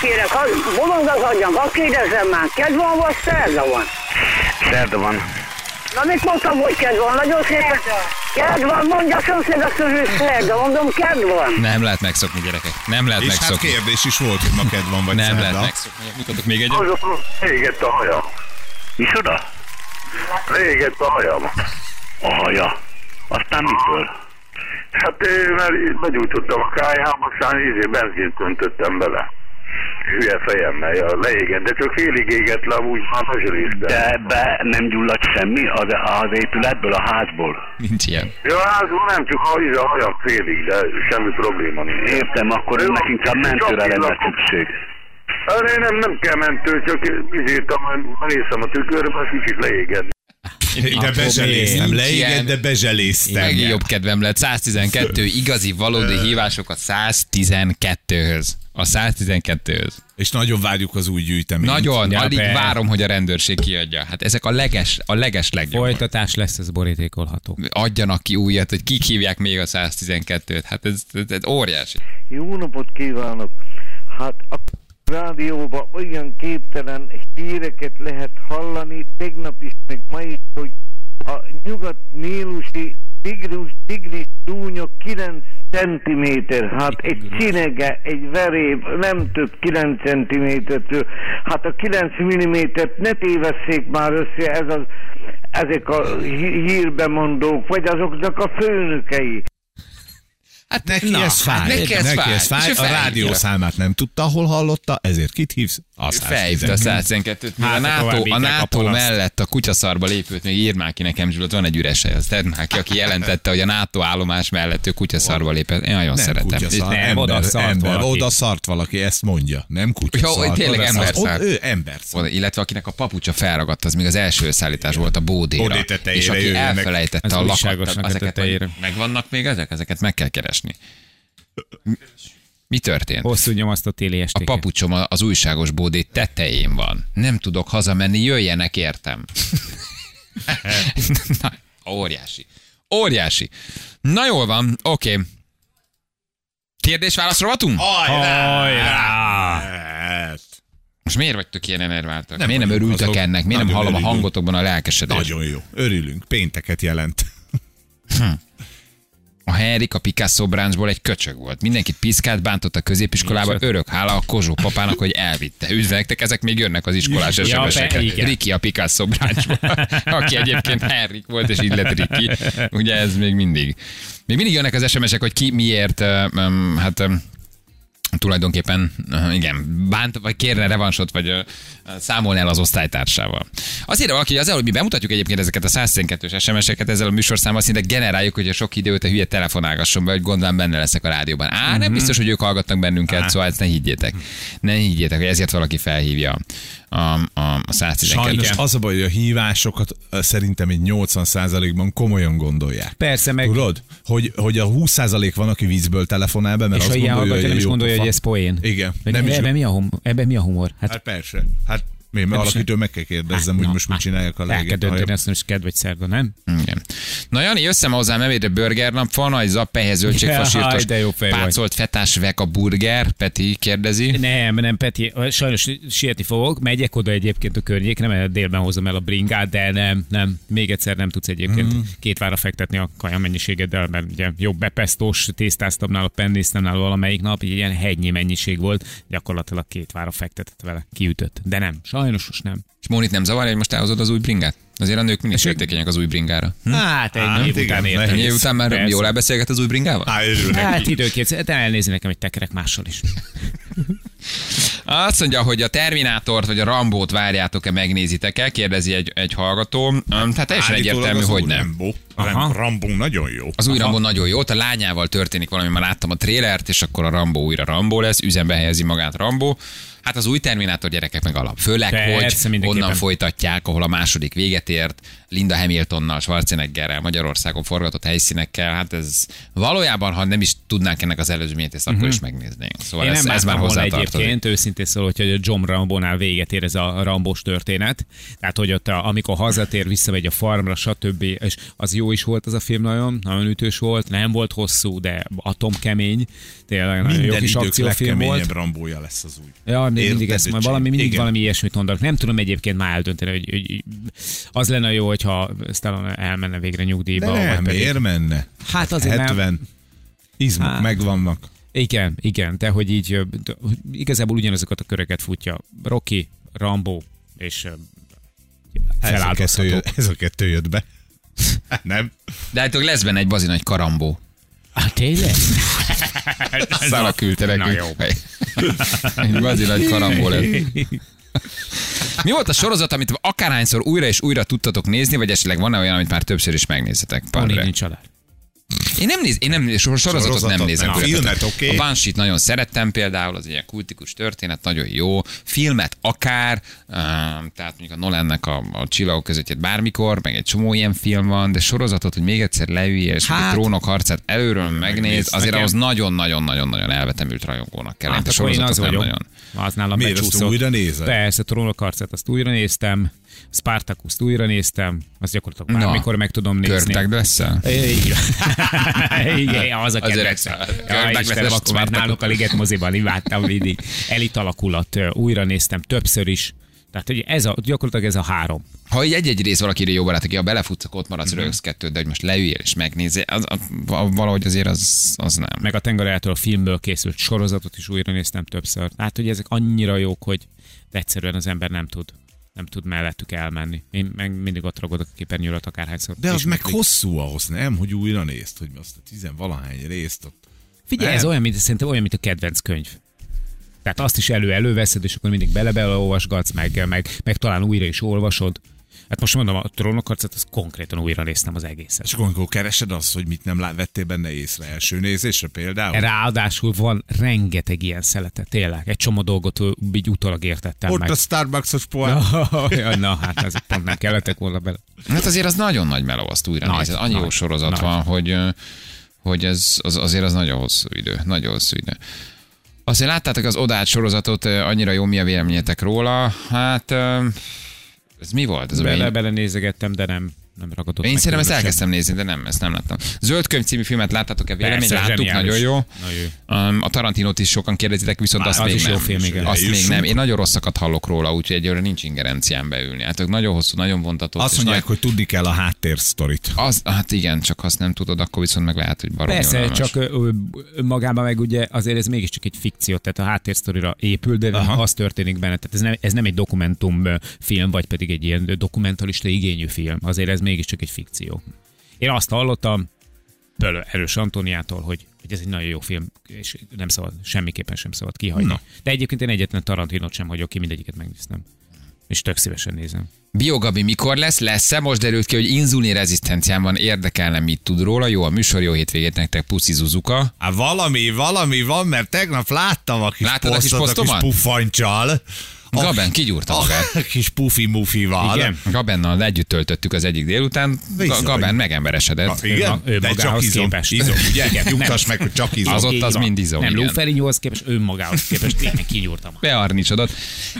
kérek, ha bolond az agyam, ha kérdezem már, kedv van vagy szerda van? Szerda van. Na mit mondtam, hogy kedv van? Nagyon szépen. Kedv van, mondja a szomszéd azt, hogy szerda, mondom, kedv van. Nem lehet megszokni, gyerekek. Nem lehet És hát megszokni. kérdés is volt, hogy ma kedv van, vagy nem szerda. lehet megszokni. Mutatok még egyet. Azokon égett a haja. Micsoda? Égett a hajam. A haja. Aztán mitől? Hát én mert begyújtottam a kályhába, aztán izé benzint öntöttem bele. Hülye fejemmel, ja, leégett, de csak félig égett le, úgy már bezselésztem. De ebbe nem gyulladt semmi az, az épületből, a házból? Nincs ilyen. Ja, házból nem, csak a, izé, a hajam félig, de semmi probléma nincs. Értem, akkor ennek inkább mentőre lenne szükség. Hát én nem, nem kell mentő, csak néztem a tükörbe, az kicsit leégett. De bezseléztem, leégett, de bezseléztem. Megint jobb kedvem lett. 112 igazi, valódi hívások a 112-höz. A 112-höz. És nagyon várjuk az új gyűjteményt. Nagyon, Ja, alig persze. várom, hogy a rendőrség kiadja. Hát ezek a leges, a leges legjobb. Folytatás lesz, ez borítékolható. Adjanak ki újat, hogy kik hívják még a 112-t. Hát ez, ez, ez óriási. Jó napot kívánok! Hát a rádióban olyan képtelen híreket lehet hallani, tegnap is, meg ma is, hogy a nyugat-nélusi tigris, tigris csúnya 9 centiméter, hát egy cinege, egy veréb, nem több 9 centimétertől. Hát a 9 millimétert ne tévesszék már össze ez az, ezek a hí- hírbemondók, vagy azoknak a főnökei. Hát Neki na, ez fáj. Hát neki ez fáj. ez fáj. A felhívja. rádiószámát nem tudta, hol hallotta, ezért kit hívsz? A Felhívta a 112-t. Hát, a NATO, a NATO mellett a kutyaszarba lépőt még ír már ki nekem, Zsulot, van egy üres hely, az már ki, aki jelentette, hogy a NATO állomás mellett ő kutyaszarba lépett. Én nagyon Nem szeretem. kutyaszar, Nem, ember, oda szart ember, valaki. oda szart valaki, ezt mondja. Nem kutya Jó, hogy tényleg ember Ott szart. Ő ember szart. Oda, illetve akinek a papucsa felragadt, az még az első szállítás volt a bódéra. Bódé és aki elfelejtette Az a lakat, ezeket meg, megvannak még ezek? Ezeket meg kell keresni. Mi- történt? Hosszú nyomasztott téli A esték. papucsom a- az újságos bódé tetején van. Nem tudok hazamenni, jöjjenek értem. Na, óriási. Óriási. Na jól van, oké. Okay. Kérdés-válasz rovatunk? Hát, Most miért vagytok ilyen enerváltak? Nem miért nem örültek azok. ennek? Miért nem hallom a örülünk. hangotokban a lelkesedést? Nagyon jó. Örülünk. Pénteket jelent. A Henrik a Picasso branchból egy köcsög volt. Mindenkit piszkált, bántott a középiskolában, örök hála a Kozsó papának, hogy elvitte. Üdvektek, ezek még jönnek az iskolás Ja. Riki a Picasso branchból, aki egyébként Henrik volt, és így lett Riki. Ugye ez még mindig. Még mindig jönnek az SMS-ek, hogy ki miért, hát tulajdonképpen, uh, igen, bánt, vagy kérne revansot, vagy uh, számolni el az osztálytársával. Azért valaki, az előbb mi bemutatjuk egyébként ezeket a 112-ös SMS-eket ezzel a műsorszámmal, szinte generáljuk, hogy a sok időt a hülye telefonálgasson be, hogy gondolom benne leszek a rádióban. Á, nem biztos, hogy ők hallgatnak bennünket, szóval ezt ne higgyétek. Ne higgyétek, hogy ezért valaki felhívja a, a, a 112 Sajnos az a baj, hogy a hívásokat szerintem egy 80%-ban komolyan gondolják. Persze, meg Tudod, hogy, hogy a 20% van, aki vízből telefonál be, mert és azt ha ilyen gondolja, hogy nem is gondolja, hogy ez poén. Igen. Nem is ebben, mi a hum, ebben mi a humor? Hát, Hát persze. Hát mi, mert valakitől meg kell kérdezzem, hogy na, most mit hát, csinálják a El kell legét. dönteni azt, hogy most kedv vagy szerda, nem? Igen. Na Jani, jössz ma hozzám evédre burger nap, van, nagy zappelyhez zöldségfasírtos, vagy. pácolt fetás vega burger, Peti kérdezi. Nem, nem, Peti, sajnos sietni fogok, megyek oda egyébként a környék, nem délben hozom el a bringát, de nem, nem, még egyszer nem tudsz egyébként mm. két vára fektetni a kaja mennyiségeddel, mert ugye jobb bepesztós tésztáztam nála, pennéztem nála valamelyik nap, így ilyen hegynyi mennyiség volt, gyakorlatilag két vára fektetett vele, kiütött. De nem, sajnos most nem. És Mónit nem zavarja, hogy most elhozod az új bringát? Azért a nők mindig sértékenyek az új bringára. Hm? Hát egy Hát év igen, után. Ennyi után már Persze. jól elbeszélget az új bringával? Á. Hát időként, de elnézni nekem egy tekerek mással is. Azt mondja, hogy a Terminátort vagy a Rambót várjátok-e, megnézitek-e? Kérdezi egy, egy hallgató. Öm, Tehát teljesen Állítólag egyértelmű, hogy nem. Rambo. Aha. Ram- Rambo nagyon jó. Az új Rambó nagyon jó, ott a lányával történik valami, már láttam a trélert, és akkor a Rambó újra Rambó lesz, üzembe helyezi magát Rambó. Hát az új Terminátor gyerekek meg alap. Főleg, Persze, hogy onnan folytatják, ahol a második véget ért, Linda Hamiltonnal, Schwarzeneggerrel, Magyarországon forgatott helyszínekkel. Hát ez valójában, ha nem is tudnánk ennek az előzményét, ezt akkor is megnéznénk. Szóval Én ez, nem ez már hozzátartozik. egyébként, őszintén szólva, hogy a John Rambónál véget ér ez a Rambós történet. Tehát, hogy ott, a- amikor hazatér, visszamegy a farmra, stb. És az jó jó is volt az a film nagyon, nagyon ütős volt, nem volt hosszú, de atomkemény, tényleg nagyon jó Minden kis idők akciófilm volt. rambója lesz az új. Ja, de mindig ezt, majd valami, mindig igen. valami ilyesmit mondanak. Nem tudom egyébként már eldönteni, hogy, hogy az lenne jó, hogyha Stallone elmenne végre nyugdíjba. De nem, pedig- miért menne? Hát azért nem. 70. Izmok Hát. megvannak. Igen, igen, de hogy így igazából ugyanazokat a köröket futja. Rocky, Rambo és ö, Ez a, kettő, feláldozható. ez a kettő jött be. nem? De hát lesz benne egy bazi nagy karambó. Ah, tényleg? Szála küldte Na nekünk. jó. Egy bazi nagy karambó lett. Mi volt a sorozat, amit akárhányszor újra és újra tudtatok nézni, vagy esetleg van-e olyan, amit már többször is megnézzetek? Nincs család. Én nem néz, én nem sor- sorozatot, Sorozatot nem nézek. nem. újra. Filmet, oké. A Banshee-t nagyon szerettem például, az ilyen kultikus történet, nagyon jó. Filmet akár, um, tehát mondjuk a Nolannek a, a csillagok között bármikor, meg egy csomó ilyen film van, de sorozatot, hogy még egyszer leülj, és hát, a trónok harcát előről megnéz, Megnéz azért nekem. ahhoz nagyon-nagyon-nagyon-nagyon elvetemült rajongónak kell. Hát Hát, a én az sorozatot nem vagyok. nagyon. Az nálam Miért, azt újra nézed? Persze, Trónok arcát azt újra néztem, Spartacus-t újra néztem, azt gyakorlatilag bármikor meg tudom nézni. Körtek leszel? Igen. Az a egyszer. Ja, Istenem, akkor már Spartacus. náluk a Liget moziban imádtam mindig. Elit alakulat újra néztem többször is. Tehát hogy ez a, gyakorlatilag ez a három. Ha így egy-egy rész valakire jó barát, aki a belefutsz, ott maradsz, rögsz kettőt, de hogy most leüljél és megnézzél, az, az, valahogy azért az, az nem. Meg a tengerejától a filmből készült sorozatot is újra néztem többször. Tehát, hogy ezek annyira jók, hogy egyszerűen az ember nem tud nem tud mellettük elmenni. Én meg mindig ott ragadok a képernyőt akárhányszor. De az meg hosszú ahhoz, nem? Hogy újra nézd, hogy azt a tizenvalahány részt ott. Figyelj, ez Nem. olyan, mint, szerintem olyan, mint a kedvenc könyv. Tehát azt is elő-előveszed, és akkor mindig bele-bele olvasgatsz, meg, meg, meg talán újra is olvasod. Hát most mondom, a trónokharcot, az konkrétan újra néztem az egészet. És akkor, keresed azt, hogy mit nem vettél benne észre első nézésre például. Ráadásul van rengeteg ilyen szelete, tényleg. Egy csomó dolgot így utólag értettem Ott meg. a Starbucks-os poén. Ja, Na, hát ez pont nem kellettek volna bele. Hát azért az nagyon nagy meló, azt újra Nagy, nézed. Annyi jó nagy, sorozat nagy. van, hogy, hogy ez az, azért az nagyon hosszú idő. Nagyon hosszú idő. Azért láttátok az Odát sorozatot, annyira jó, mi a véleményetek róla? Hát ez mi volt? Ez Bele, bele nézegettem, de nem, nem ragadott Én szerintem ezt elkezdtem nézni, de nem, ezt nem láttam. Zöld könyv című filmet láttátok-e vélemény? Láttuk, zseniális. nagyon jó. Nagyon jó. Um, a Tarantinót is sokan kérdezitek, viszont azt az még is jó nem. film, igen. Azt még nem. Én nagyon rosszakat hallok róla, úgyhogy egyelőre nincs ingerenciám beülni. Hát ők nagyon hosszú, nagyon vontatott. Azt mondják, nagy- hogy tudni kell a háttérsztorit. az, hát igen, csak ha azt nem tudod, akkor viszont meg lehet, hogy baromi Persze, unalmas. csak magában meg ugye azért ez mégiscsak egy fikció, tehát a háttérsztorira épül, de Aha. az történik benne. Tehát ez nem, ez nem egy dokumentum ö, film, vagy pedig egy ilyen dokumentalista igényű film. Azért ez mégiscsak egy fikció. Én azt hallottam Pöl Erős Antoniától, hogy, hogy ez egy nagyon jó film, és nem szabad, semmiképpen sem szabad kihagyni. Na. De egyébként én egyetlen Tarantinot sem hagyok ki, mindegyiket megnéztem. És tök szívesen nézem. Biogabi mikor lesz? Lesz-e? Most derült ki, hogy inzulin rezisztencián van, érdekelne, mit tud róla. Jó a műsor, jó hétvégét nektek, puszi Zuzuka. Hát valami, valami van, mert tegnap láttam a kis Láttad a kis posztot, a kis posztomat? puffancsal. Gaben kigyúrta magát. A kis pufi-mufival. Igen? Gabennal együtt töltöttük az egyik délután. Bizony. Gaben megemberesedett. Igen? Ő ma- ő De csak magához izom, képest. izom, ugye? Igen, Nyugtass nem. meg, hogy csak izom. Az ott az mind izom, Nem igen. Lóferinyóhoz képest, önmagához képest tényleg kinyúrtam. Bearnicsodott.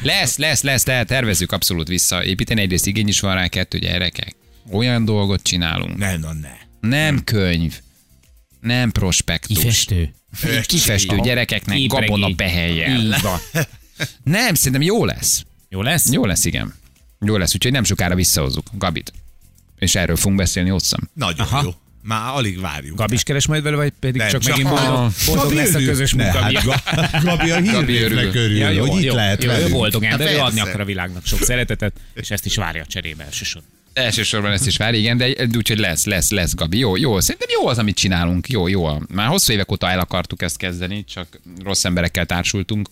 Lesz, lesz, lesz, tehát tervezzük abszolút visszaépíteni. Egyrészt igény is van rá, kettő gyerekek. Olyan dolgot csinálunk. Ne, na, ne. Nem könyv. Nem prospektus. Kifestő. Kifestő gyerekeknek gabona behelyjel. Nem, szerintem jó lesz. Jó lesz? Jó lesz, igen. Jó lesz, úgyhogy nem sokára visszahozzuk Gabit. És erről fogunk beszélni hosszan. Nagyon Aha. jó. Már alig várjuk. Gabi is keres majd vele, vagy pedig Nem, csak csak megint a- boldog, boldog lesz a közös Ne, munka hát miatt? Ga- Gabi a hírnévnek örül. örül, Ja, jó, hogy itt jó, lehet jó, ő velünk. boldog Hát ember, ő adni akar a világnak sok szeretetet, és ezt is várja cserébe elsősorban. Elsősorban ezt is vár, igen, de úgyhogy lesz, lesz, lesz, Gabi. Jó, jó. Szerintem jó az, amit csinálunk. Jó, jó. Már hosszú évek óta el akartuk ezt kezdeni, csak rossz emberekkel társultunk.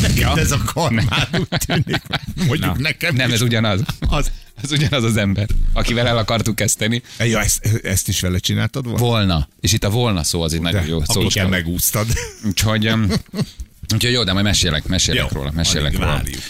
Neked ez a karmád úgy tűnik. Mondjuk Na, nekem Nem, is. ez ugyanaz. Az. Ez ugyanaz az ember, akivel el akartuk kezdeni. Ja, ezt, ezt is vele csináltad volna? Volna. És itt a volna szó az egy nagyon jó szó. Te megúsztad. Úgyhogy, úgyhogy jó, de majd mesélek, mesélek Jó, róla, mesélek róla. várjuk.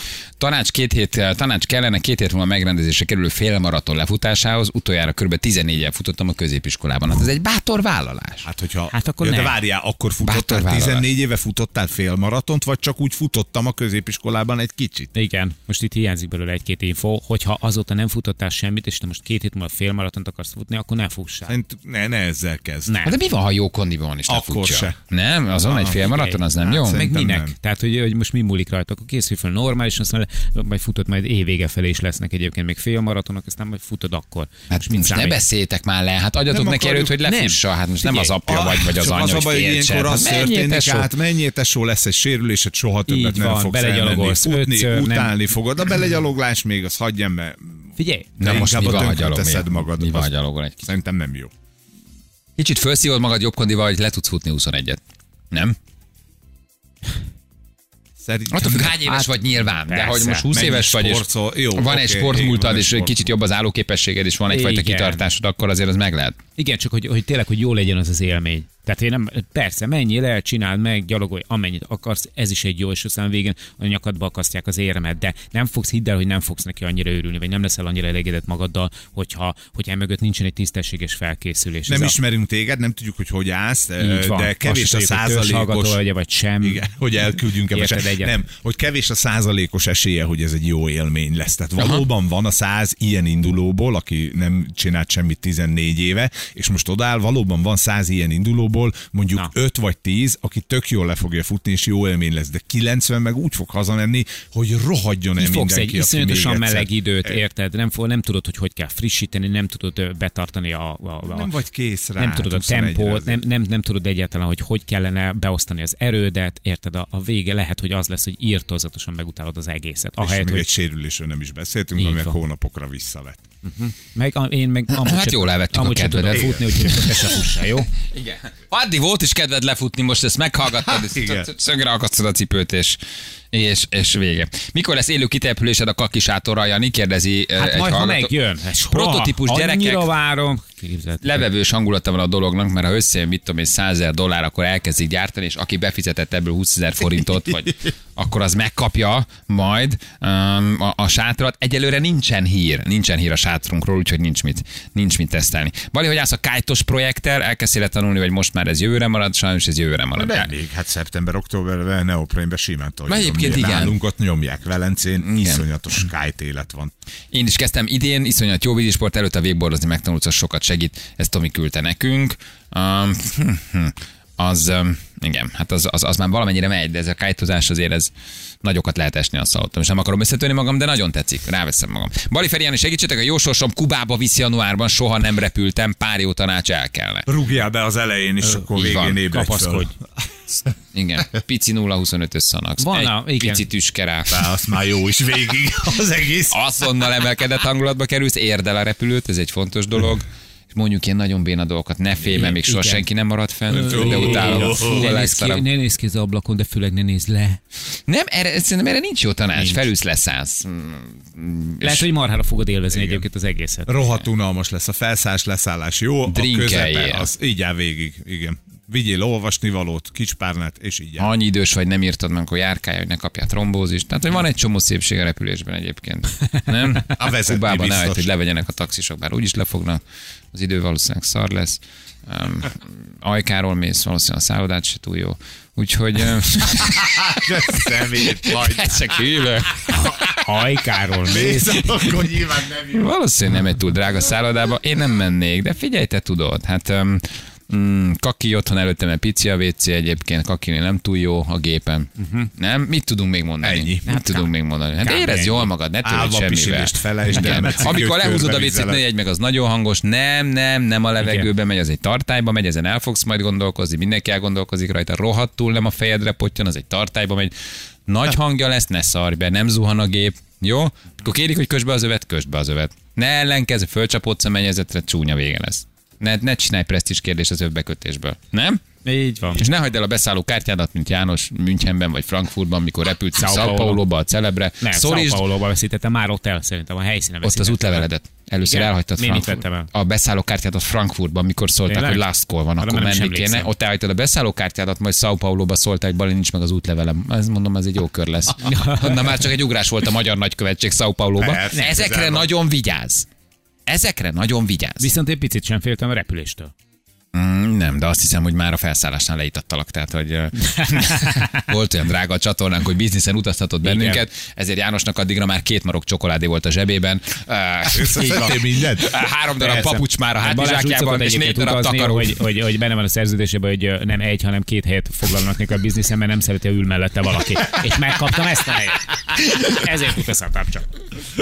Tanács, két hét, tanács kellene két hét múlva megrendezésre kerülő félmaraton lefutásához. Utoljára kb. 14 év futottam a középiskolában. Hát ez egy bátor vállalás. Hát, hogyha... Hát akkor ja, de nem. várjál, akkor Bátor futottál, vállalás. 14 éve futottál félmaratont, vagy csak úgy futottam a középiskolában egy kicsit? Igen, most itt hiányzik belőle egy-két info, hogyha azóta nem futottál semmit, és te most két hét múlva félmaratont akarsz futni, akkor ne fussál. Szerint ne, ne ezzel kezd. Ne. Hát de mi van, ha jó kondiban van és Akkor lefutja? se. Nem? Azon egy félmaraton, az nem Hát jó? Meg Szerintem minek? nem. Tehát, hogy, hogy most mi múlik rajta, akkor készülj fel normális, aztán majd futod, majd évvége felé is lesznek egyébként még félmaratonok, aztán majd futod akkor. Hát most ne számít. beszéljetek már le, hát adjatok Nem neki akarjuk. erőt, hogy lefussa, hát most nem az apja Ah, vagy, vagy az anya, az a hogy baj, hogy ilyenkor Hát az menjél, történik, hát menjél tesó, lesz egy sérülésed, soha többet nem fogsz elmenni belegyalogolsz futni, nem- utálni fogod. A belegyaloglás még, az hagyjam, mert Figyelj, Na most mi van, a ha teszed magad. Mi van, ha? Szerintem nem jó. Kicsit felszívod magad jobb kondival, hogy le tudsz futni 21-et. Nem? Szerintem Attól függ, hány éves vagy nyilván, de persze. hogy most 20 Mennyi éves vagy, és sportol- jó, van oké, egy sportmúltad, és egy kicsit jobb az állóképességed, és van egyfajta Igen. kitartásod, akkor azért az meg lehet. Igen, csak hogy, hogy tényleg, hogy jó legyen az az élmény. Tehát én nem, persze, menjél el, csináld meg, gyalogolj, amennyit akarsz, ez is egy jó, és aztán végén a nyakadba akasztják az éremet, de nem fogsz, hidd el, hogy nem fogsz neki annyira örülni, vagy nem leszel annyira elégedett magaddal, hogyha, hogy emögött nincsen egy tisztességes felkészülés. Nem Ez ismerünk téged, nem tudjuk, hogy hogy állsz, a, így van. de kevés a százalékos... vagy, vagy sem. Igen, hogy elküldjünk-e, vagy sem. Nem, hogy kevés a százalékos esélye, hogy ez egy jó élmény lesz. Tehát valóban van a száz ilyen indulóból, aki nem csinált semmit 14 éve, és most odáll, valóban van száz ilyen indulóból, mondjuk Na. 5 vagy 10, aki tök jól le fogja futni, és jó élmény lesz, de 90 meg úgy fog hazamenni, hogy rohadjon el mindenki, egy iszonyatosan meleg időt, érted? Nem, fog, nem tudod, hogy hogy kell frissíteni, nem tudod betartani a, a, a Nem vagy kész rá. nem tudod a 21-re tempót, nem, nem, nem tudod egyáltalán, hogy hogy kellene beosztani az erődet, érted? A, a vége lehet, hogy az lesz, hogy írtózatosan megutálod az egészet. És Ahelyett, még hogy egy sérülésről nem is beszéltünk, ami van. hónapokra visszavett. Meg, a- én meg amúgy Hát jól elvettük a amúgy tudok kedvedet. futni, úgyhogy se fussál, jó? Igen. Addig volt is kedved lefutni, most ezt meghallgattad, és szögre akasztod a cipőt, és, és, és vége. Mikor lesz élő kitelepülésed a kakisátorral, Jani? Kérdezi Hát egy majd, ha hallgató. megjön. Hát soha. Prototípus gyerekek. várom. Levevős hangulata van a dolognak, mert ha összejön, mit tudom én, 100 ezer dollár, akkor elkezdik gyártani, és aki befizetett ebből 20 ezer forintot, vagy akkor az megkapja majd um, a, a sátrat. Egyelőre nincsen hír, nincsen hír a sátrunkról, úgyhogy nincs mit, nincs mit tesztelni. Bali, hogy állsz a kájtos projekter, elkezdtél tanulni, vagy most már ez jövőre marad, sajnos ez jövőre marad. Nem még, hát szeptember, októberben neoprénbe simán tudjuk. Egyébként igen. Nálunk ott nyomják Velencén, iszonyatos skype élet van. Én is kezdtem idén, iszonyat jó vízisport, előtt a végborozni megtanulsz, sokat segít. Ezt Tomi küldte nekünk. Um, az, igen, hát az, az, az, már valamennyire megy, de ez a kájtozás azért ez nagyokat lehet esni, azt hallottam. És nem akarom összetörni magam, de nagyon tetszik, ráveszem magam. Bali Ferián, segítsetek, a jó sorsom Kubába visz januárban, soha nem repültem, pár jó tanács el kellene. Rúgjál be az elején, és akkor így végén ébredj. Igen, pici 0-25 összanax. Van, Egy a- igen. pici tüskerá. Á, azt már jó is végig az egész. Azonnal emelkedett hangulatba kerülsz, érd el a repülőt, ez egy fontos dolog. Mondjuk ilyen nagyon béna dolgokat, ne félj, mert még soha Igen. senki nem maradt fenn, de utálom. A Ne nézz, ki, ne nézz ki az ablakon, de főleg ne nézz le. Nem, erre, szerintem erre nincs jó tanács, Nincs. felülsz leszállsz. Lehet, hogy marhára fogod élvezni egyébként az egészet. Rohadt unalmas lesz a felszállás, leszállás jó, a Drinkeljél. közepe, az így áll végig, igen. Vigyél olvasni valót, kicspárnát, és így. Ha annyi idős vagy, nem írtad meg, akkor járkálj, hogy ne kapjál trombózist. Tehát, hogy van egy csomó szépség a repülésben egyébként. Nem? A vezetni Kubában ne hogy levegyenek a taxisok, bár úgyis lefognak. Az idő valószínűleg szar lesz. Um, ajkáról mész, valószínűleg a szállodát se túl jó. Úgyhogy um, Szemét vagy. csak hűlök. Hajkáról néz. Nézd, akkor nyilván nem jó. Valószínűleg nem egy túl drága szállodába. Én nem mennék, de figyelj, te tudod. Hát um, mm, kaki otthon előttem egy pici a WC egyébként, kakini nem túl jó a gépen. Uh-huh. Nem? Mit tudunk még mondani? Ennyi. Mit Hát tudunk még mondani? Hát érezd ennyi. jól magad, ne törődj semmivel. Igen. mert cikőt Amikor lehúzod a WC-t, ne jegy meg, az nagyon hangos. Nem, nem, nem a levegőbe megy, az egy tartályba megy, ezen el fogsz majd gondolkozni, mindenki elgondolkozik rajta, rohadtul nem a fejedre potyan, az egy tartályba megy. Nagy hangja lesz, ne szarj be, nem zuhan a gép. Jó? Akkor kérik, hogy kösd be az övet, kösd be az övet. Ne ellenkezz, fölcsapodsz a mennyezetre, csúnya vége lesz. Ne, ne csinálj presztis kérdés az övbekötésből. Nem? Így van. És ne hagyd el a beszálló kártyádat, mint János Münchenben vagy Frankfurtban, mikor repült São São Paulo. Paulo-ba a celebre. Nem, São Szorítsd Paulo-ba veszítettem már ott el, szerintem a helyszínen ott az útleveledet. Először Igen. elhagytad Én Frankfurt, el. a beszállókártyádat Frankfurtban, mikor szólták, Tényleg? hogy last call van, Arra akkor menni kéne. Ott elhagytad a beszállókártyádat, majd São Paulo-ba szólták, hogy Bali nincs meg az útlevelem. Ez mondom, ez egy jó kör lesz. Na már csak egy ugrás volt a magyar nagykövetség São Paulo-ba. Ezekre nagyon vigyáz. Ezekre nagyon vigyáz. Viszont egy picit sem féltem a repüléstől. Mm, nem, de azt hiszem, hogy már a felszállásnál leítattalak. Tehát, hogy volt olyan drága a csatornánk, hogy bizniszen utaztatott bennünket, ezért Jánosnak addigra már két marok csokoládé volt a zsebében. Mindent? Három darab Persze. papucs már a hátizsákjában, és négy darab utazni, takaró. hogy, hogy, hogy benne van a szerződésében, hogy nem egy, hanem két helyet foglalnak neki a bizniszen, mert nem szereti, ha ül mellette valaki. És megkaptam ezt a helyet. Ezért utazhattam csak.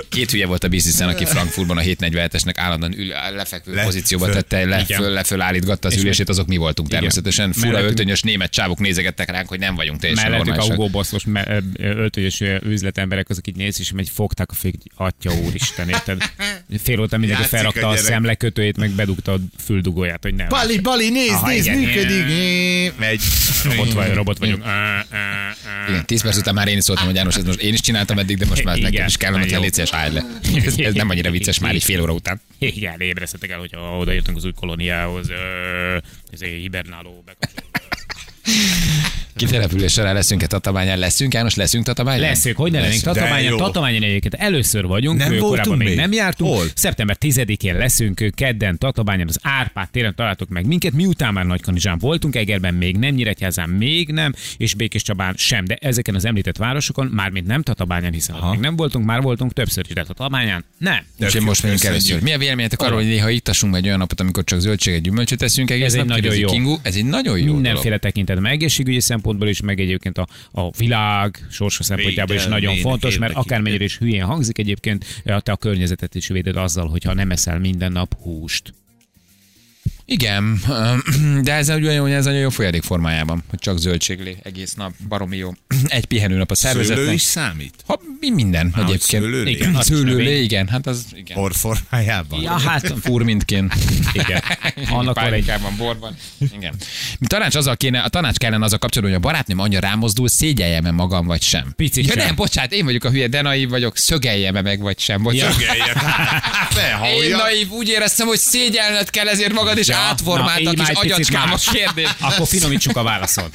Két hülye volt a bizniszen, aki Frankfurtban a 747-esnek állandóan ül, lefekvő Le- pozícióba föl. tette, le, föl, leföl állítgatta az És ülését, azok mi voltunk Igen. természetesen. Fura Mellettünk- öltönyös német csávok nézegettek ránk, hogy nem vagyunk teljesen Mellettük a normálisak. Hugo Bosszos me- öltönyös üzletemberek, azok így néz, és megy fogták a fék, atya úristen, érted? Fél óta mindenki a felrakta a, a szemlekötőjét, meg bedugta a füldugóját, hogy nem. Bali, Bali, nézd, Aha, nézd, igen. működik. Megy. Robot vagy, robot vagyunk. Igen, tíz perc után már én is szóltam, hogy János, ezt most én is csináltam eddig, de most már nekem is kellene, hogy szíves, állj le. Ez, ez nem annyira vicces már egy fél óra után. Igen, ébresztetek el, hogyha oda jöttünk az új kolóniához, ez egy hibernáló bekapcsoló. Kitelepülésre leszünk-e Tatabányán? Leszünk, János, leszünk Tatabányán? Leszünk, hogy ne lennénk Leszünk. Jó. Tatabányon egyébként először vagyunk, Nem korábban voltunk még még? nem jártunk. Hol? Szeptember 10-én leszünk, kedden Tatabányon, az Árpád téren találtok meg minket, miután már Nagykanizsán voltunk, Egerben még nem, Nyíregyházán még nem, és Békés Csabán sem, de ezeken az említett városokon, mármint nem Tatabányán, hiszen ott még nem voltunk, már voltunk többször is, de Tatabányán nem. Úgyhogy most megyünk először. Mi a véleményetek arról, hogy néha ittassunk egy olyan napot, amikor csak zöldséget, gyümölcsöt teszünk egész Ez egy nap? nagyon Kérdezi jó. Kingu. Ez egy nagyon jó Mindenféle dolog. tekintetben, egészségügyi szempontból is, meg egyébként a, a világ sorsa szempontjából is nagyon fontos, mert akármennyire is hülyén hangzik egyébként, te a környezetet is véded azzal, hogyha nem eszel minden nap húst. Igen, de ez egy olyan, hogy ez nagyon jó folyadék formájában, hogy csak zöldséglé egész nap, baromi jó. Egy pihenő nap a Szőlő szervezetnek. is számít? Ha, mi minden hogy egyébként. szőlőlé? Igen, az Szőlőlé, igen, hát az igen. Orformájában? Ja, hát Fúr mindként. igen. Annak Pálinkában, borban. Igen. Mi tanács azzal kéne, a tanács kellene azzal kapcsolatban, hogy a barátnőm annyira rámozdul, szégyeljem-e magam, vagy sem. Picit ja, sem. nem, bocsánat, én vagyok a hülye, de naív vagyok, szögeljem-e meg, vagy sem. Bocsánat. Szögeljet. Én Felhallja. naív, úgy éreztem, hogy szégyelned kell ezért magad, és Ja, átformáltak na, így is már egy picit agyacskám a más. kérdés. Akkor finomítsuk a válaszon.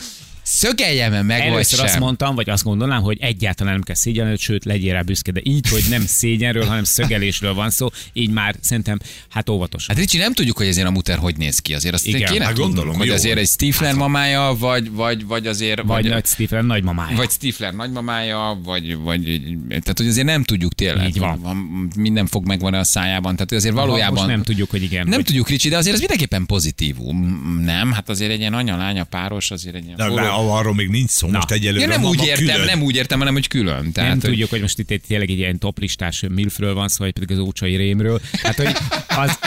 Szögeljem-e meg, vagy Először azt mondtam, vagy azt gondolnám, hogy egyáltalán nem kell szégyelned, sőt, legyél rá büszke, de így, hogy nem szégyenről, hanem szögelésről van szó, így már szerintem, hát óvatos. Hát Ricsi, nem tudjuk, hogy ezért a muter hogy néz ki. Azért azt Igen. Kéne Hát tudnunk, gondolom, hogy azért egy Stifler mamája, vagy, vagy, vagy azért... vagy nagy Stephen nagymamája. vagy Stifler nagymamája, vagy, vagy, tehát hogy azért nem tudjuk tényleg. Így van. Minden fog megvan a szájában, tehát azért valójában... Most nem tudjuk, hogy igen. nem hogy tudjuk, Ricsi, de azért ez mindenképpen pozitívum, nem? Hát azért egy ilyen anya-lánya páros, azért egy ilyen na, arról még nincs szó, most egyelőre Ja, nem úgy értem, külön. nem úgy értem, hanem hogy külön. Tehát, nem hogy- tudjuk, hogy most itt egy, tényleg egy ilyen toplistás milfről van szó, vagy pedig az ócsai rémről. Hát, hogy az,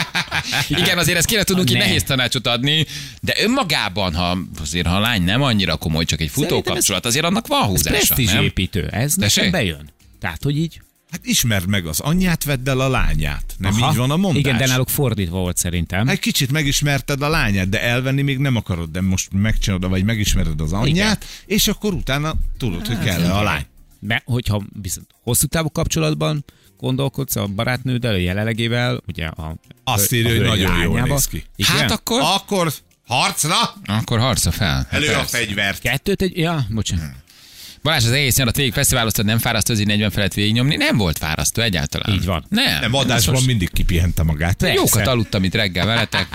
Igen, azért ezt kéne tudnunk, hogy Ne. nehéz tanácsot adni, de önmagában, ha azért ha a lány nem annyira komoly, csak egy futókapcsolat, azért annak van ez húzása, nem? presztízsépítő. Ez nekem bejön. Tehát, hogy így. Hát ismerd meg az anyját, vedd el a lányát. Nem így van a mondás? Igen, de náluk fordítva volt szerintem. Egy kicsit megismerted a lányát, de elvenni még nem akarod, de most megcsinálod, vagy megismered az anyját, és akkor utána tudod, hogy kell a lány. De hogyha viszont hosszú távú kapcsolatban gondolkodsz a barátnőddel, a jelenlegével, ugye a Azt a írja, hogy nagyon jól lányába. néz ki. Igen? Hát akkor, Akkor harcra, akkor harca fel. elő a Persze. fegyvert. Kettőt egy... Ja, bocsánat. Balázs, az egész nyarat végig fesztiváloztad, nem fárasztó, azért 40 felett végignyomni. Nem volt fárasztó egyáltalán. Így van. Nem. Nem, adásban Most mindig kipihente magát. Persze. Jókat aludtam itt reggel veletek,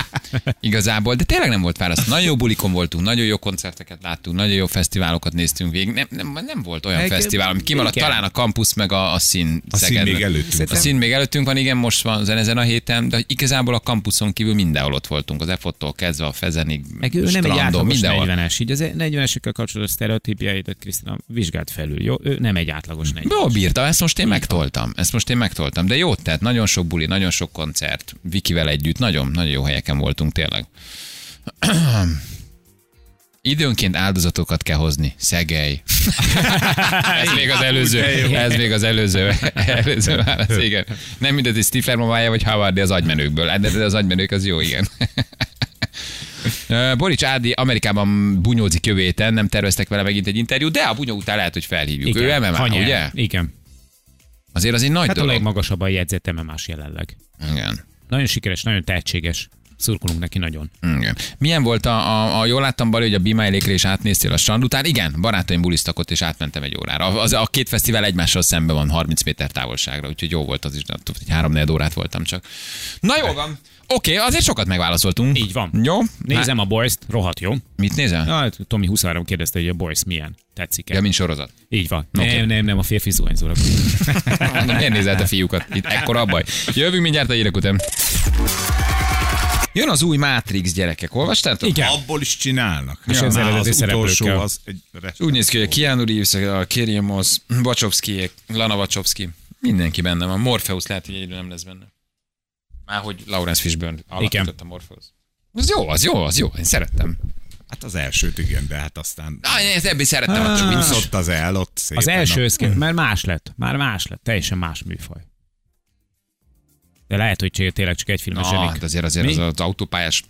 igazából, de tényleg nem volt fárasztó. Nagyon jó bulikon voltunk, nagyon jó koncerteket láttunk, nagyon jó fesztiválokat néztünk végig. Nem, nem, nem volt olyan Egy- fesztivál, ami kimaradt, talán a Campus meg a, a szín. A szín még előttünk A szín még előttünk van, igen, most van zenezen a héten, de igazából a kampuszon kívül mindenhol ott voltunk, az EFOT-tól kezdve a Fezenig, Meg ő nem egy strandon, mindenhol. 40-es. Így az 40-esekkel kapcsolatos sztereotípiáidat, Krisztina, vizsgált felül. Jó, ő nem egy átlagos 40 Jó bírta, ezt most én megtoltam. Ezt most én megtoltam. De jó tett, nagyon sok buli, nagyon sok koncert, Vikivel együtt, nagyon, nagyon jó helyeken voltunk tényleg. Időnként áldozatokat kell hozni. Szegely. ez még az előző. Ez még az előző. előző válasz, igen. Nem mindegy, hogy Stifler mamája vagy Howard az agymenőkből. De de az agymenők az jó, igen. Borics Ádi Amerikában bunyózik jövő héten, nem terveztek vele megint egy interjút, de a bunyó után lehet, hogy felhívjuk. Igen, ő MMA, ha nyer. ugye? Igen. Azért az egy nagy Hát a dolog. legmagasabban jegyzett MMA-s jelenleg. Igen. Nagyon sikeres, nagyon tehetséges. Szurkolunk neki nagyon. Igen. Milyen volt a, a, a jól láttam Bali, hogy a Bimájlékre is átnéztél a strand után? Igen, barátaim buliztak ott, és átmentem egy órára. Az, a két fesztivál egymással szembe van 30 méter távolságra, úgyhogy jó volt az is, de ott egy három órát voltam csak. Na jó van. Oké, okay, azért sokat megválaszoltunk. Így van. Jó? Nézem a Boys-t, rohadt jó. Mit nézel? Ja, Tomi 23 kérdezte, hogy a Boys milyen. Tetszik-e? Ja, mint sorozat. Így van. Oké. Nem, nem, nem, a férfi zuhanyzóra. Miért nézed a fiúkat? Itt ekkora a baj. Jövünk mindjárt a hírek után. Jön az új Matrix gyerekek, olvastátok? Igen. Abból is csinálnak. És Ja, az eredeti az utolsó az egy Úgy néz ki, hogy a Keanu Reeves, a Kirill Moss, Wachowski, Lana Wachowski, mindenki benne van. Morpheus lehet, hogy egyről nem lesz benne. Már hogy Lawrence Fishburne alakította Morpheus. Az jó, az jó, az jó, én szerettem. Hát az elsőt igen, de hát aztán Ah, én ezt ebből szerettem, ah, csak mint ott az el, ott szépen. Az első a- összkép, mert más lett. Már más lett. Teljesen más műfaj. De lehet, hogy csak- tényleg csak egy filmes Ah, zsenik. de azért azért Mi? az, az autópályás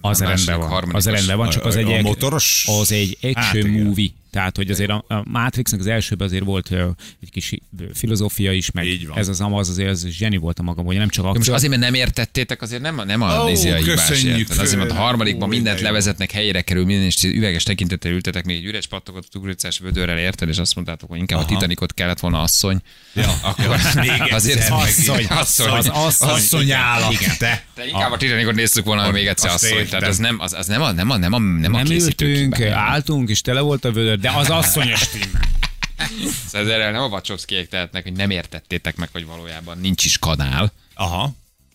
Az a rendben van. Az rendben van, csak az A- egy, a motoros? az egy Hát action igen. movie. Tehát, hogy azért a, a Matrixnak az elsőben azért volt ö, egy kis filozófia is, meg Így van. ez az amaz azért az zseni volt a maga, hogy nem csak Ja, most akció. azért, mert nem értettétek, azért nem, nem a, oh, a hibás. Azért, mert a harmadikban Ó, mindent levezetnek, helyére kerül, minden, és üveges tekintettel ültetek még egy üres pattogott tuguricás vödörrel érted, és azt mondtátok, hogy inkább a Titanicot kellett volna asszony. Ja, Akkor Még egyszer azért megint. asszony, Az asszony. Asszony állat, Igen. te. De inkább a Titanicot néztük volna, hogy még egyszer asszony. Tehát az nem, az, az nem, a, nem, a, nem, a, nem, a nem ültünk, álltunk, és tele volt a vödör, de az asszonyos tím. Szóval ezzel nem a Wachowskiek tehetnek, hogy nem értettétek meg, hogy valójában nincs is kanál. Aha,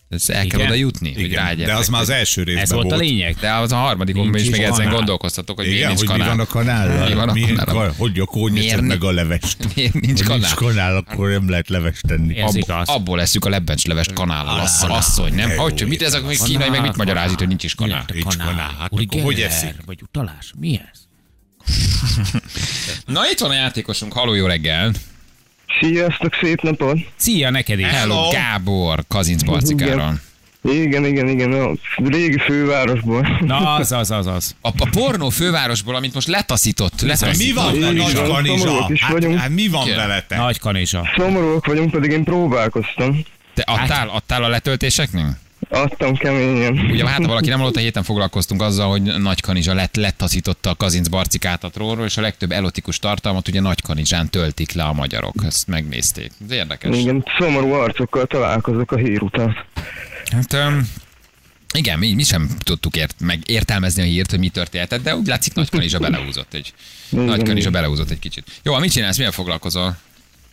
Ez el kell Igen. oda jutni, hogy igen. rágyertek. De az már az első részben Ez volt a lényeg. De az a harmadikon Nincs is is meg ezen kanál. gondolkoztatok, hogy miért Igen, nincs hogy mi kanál. van a kanállal? Mi van a Milyen kanállal? ka- Hogy a Miért ni- meg a levest? Miért nincs kanál? nincs kanál, akkor nem lehet levest tenni. Ab, igaz. abból leszük a lebbencslevest kanállal, asszony, asszony, nem? Jó, Hogy mit ez a kínai, meg mit magyaráz itt, hogy nincs is kanál? Nincs kanál. Hát hogy eszik? Vagy utalás? Mi ez? Na itt van a játékosunk, haló jó reggel. Sziasztok, szép napot! Szia neked is. Hello, Gábor, Kazinc Barcikáron. Igen, igen, igen, a régi fővárosból. Na, az, az, az, az. A, a pornó fővárosból, amit most letaszított, Mi letaszított. van a Igen, nagy kanizsa? is Hát, vagyunk. hát mi van veletek? Nagy kanisa. Szomorúak vagyunk, pedig én próbálkoztam. Te adtál, adtál a letöltéseknél? Adtam keményen. Ugye hát ha valaki nem hallott, a héten foglalkoztunk azzal, hogy Nagy Kanizsa lett, letaszította a Kazinc Barcikát a trónról, és a legtöbb elotikus tartalmat ugye Nagy Kanizsán töltik le a magyarok. Ezt megnézték. Ez érdekes. Igen, szomorú arcokkal találkozok a hír után. Hát, um, igen, mi, mi sem tudtuk ért, meg értelmezni a hírt, hogy mi történt, de úgy látszik Nagy Kanizsa belehúzott egy, Igen, Nagy Kanizsa igen. belehúzott egy kicsit. Jó, mit csinálsz, mivel foglalkozol?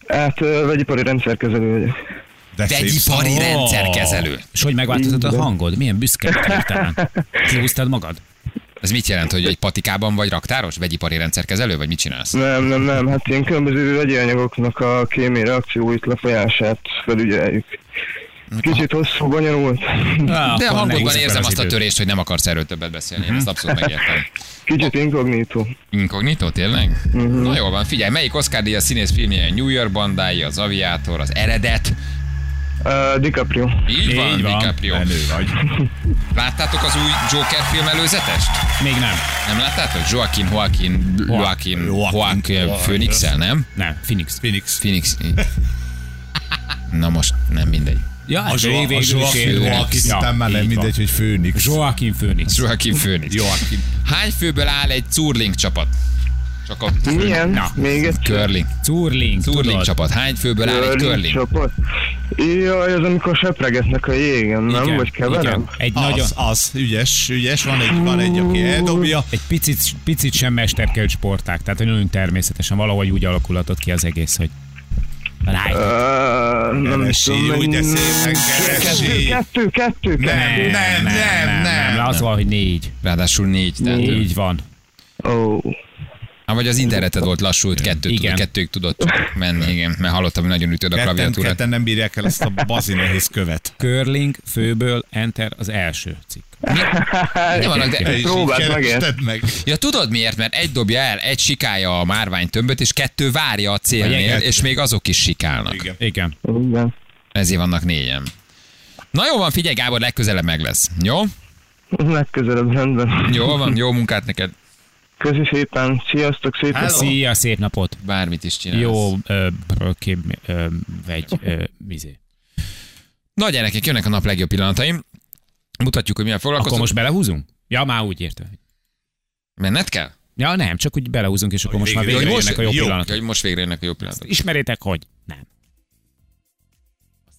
Hát vegyipari rendszerkezelő vagyok. De Vegyipari rendszerkezelő. És hogy megváltozott a hangod? Milyen büszke hirtelen? Kihúztad magad? Ez mit jelent, hogy egy patikában vagy raktáros? Vegyipari rendszerkezelő, vagy mit csinálsz? Nem, nem, nem, hát ilyen különböző vegyi anyagoknak a kémiai reakcióit lefolyását felügyeljük. Kicsit hosszú, bonyolult. De a hangodban érzem az azt a törést, hogy nem akarsz erről többet beszélni. Én ezt abszolút megértem. Kicsit inkognitó. Inkognitó, tényleg? Na jól van, figyelj, melyik Oscar díjas színész filmje? New York bandái, az Aviator, az Eredet. Uh, DiCaprio. Így, Így van, van. DiCaprio. Menő vagy. Láttátok az új Joker film előzetest? Még nem. Nem láttátok? Joaquin, Joaquin, Joaquin, Joaquin. Joaquin phoenix nem? Nem, Phoenix. Phoenix. Phoenix. Na most nem mindegy. Ja, A végül a Joaquin, Joaquin, Ja, már nem van. mindegy, hogy Főnix. Joaquin Phoenix. Joaquin Phoenix. Joaquin. Hány főből áll egy curling csapat? Csak a Milyen? Na. Még egy curling. Curling, Curling csapat. Hány főből áll egy curling csapat. Jaj, az amikor sepregetnek a jégen, nem? Igen, Vagy keverem? igen. Egy nagyon, Az, az, ügyes, ügyes, van egy, van egy, aki eldobja. egy picit, picit sem mesterkelt sporták, tehát nagyon természetesen valahogy úgy alakulhatott ki az egész, hogy rájött. Uh, nem tudom, úgy de szépen Kettő, keresi. kettő, kettő, Nem, kettő. nem, nem, nem, nem. az van, hogy négy. Ráadásul négy. Tehát, Így van. Ó, Há, vagy az interneted volt lassú, hogy kettőt Igen. tudod, kettőig tudott menni, igen, mert hallottam, hogy nagyon ütöd a Ketten, klaviatúrát. ketten nem bírják el azt a bazi nehéz követ. Curling, főből, enter az első cikk. Nem vannak, Te de... Próbáld meg. Ja, tudod miért? Mert egy dobja el, egy sikálja a márvány tömböt, és kettő várja a célnél, és még azok is sikálnak. Igen. Igen. igen. Ezért vannak négyen. Na jó van, figyelj Gábor, legközelebb meg lesz. Jó? Legközelebb rendben. Jó van, jó munkát neked. Köszi szépen, sziasztok, szép Hello. napot. Szia, szép napot. Bármit is csinálsz. Jó, ö, kép, ö, vegy, ö, vizé. Na gyerekek, jönnek a nap legjobb pillanatai. Mutatjuk, hogy milyen Akkor foglalkozunk. most belehúzunk? Ja, már úgy értem. Menned kell? Ja, nem, csak úgy belehúzunk, és akkor most már végre jönnek a jó jó. pillanatok. Hogy most végre jönnek a jó pillanatok. Ismeritek, hogy? Nem.